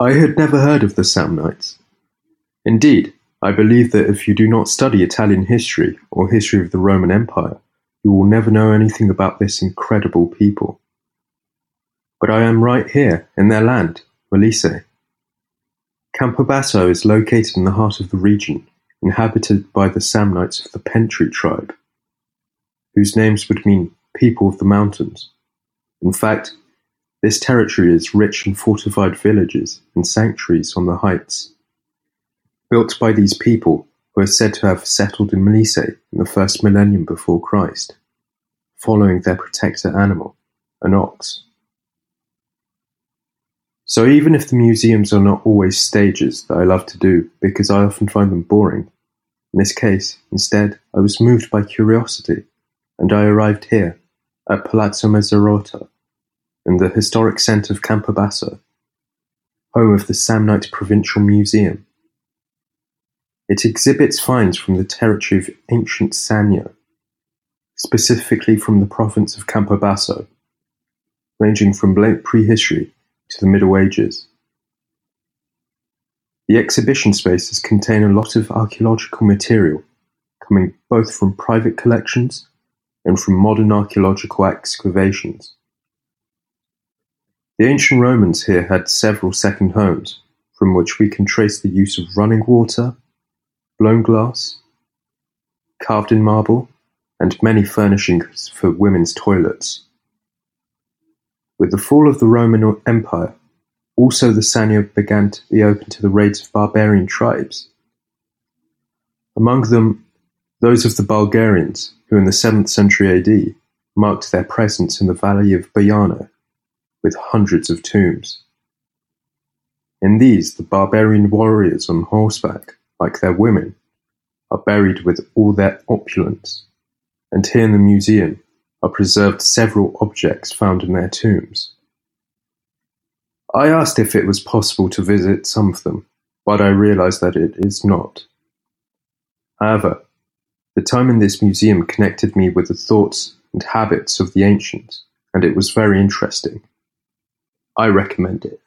I had never heard of the Samnites. Indeed, I believe that if you do not study Italian history or history of the Roman Empire, you will never know anything about this incredible people. But I am right here, in their land, Molise. Campobasso is located in the heart of the region, inhabited by the Samnites of the Pentri tribe, whose names would mean "people of the mountains". In fact, this territory is rich in fortified villages and sanctuaries on the heights, built by these people who are said to have settled in Molise in the first millennium before Christ, following their protector animal, an ox. So even if the museums are not always stages that I love to do because I often find them boring, in this case, instead, I was moved by curiosity, and I arrived here, at Palazzo Mazzarotta, in the historic centre of Campobasso, home of the Samnite Provincial Museum. It exhibits finds from the territory of ancient Sannio, specifically from the province of Campobasso, ranging from late prehistory to the Middle Ages. The exhibition spaces contain a lot of archaeological material coming both from private collections and from modern archaeological excavations. The ancient Romans here had several second homes from which we can trace the use of running water, blown glass, carved in marble, and many furnishings for women's toilets. With the fall of the Roman Empire, also the Sannio began to be open to the raids of barbarian tribes. Among them, those of the Bulgarians, who in the seventh century AD marked their presence in the valley of Bojano with hundreds of tombs. In these, the barbarian warriors on horseback, like their women, are buried with all their opulence, and here in the museum are preserved several objects found in their tombs. I asked if it was possible to visit some of them, but I realized that it is not. However, the time in this museum connected me with the thoughts and habits of the ancients, and it was very interesting. I recommend it.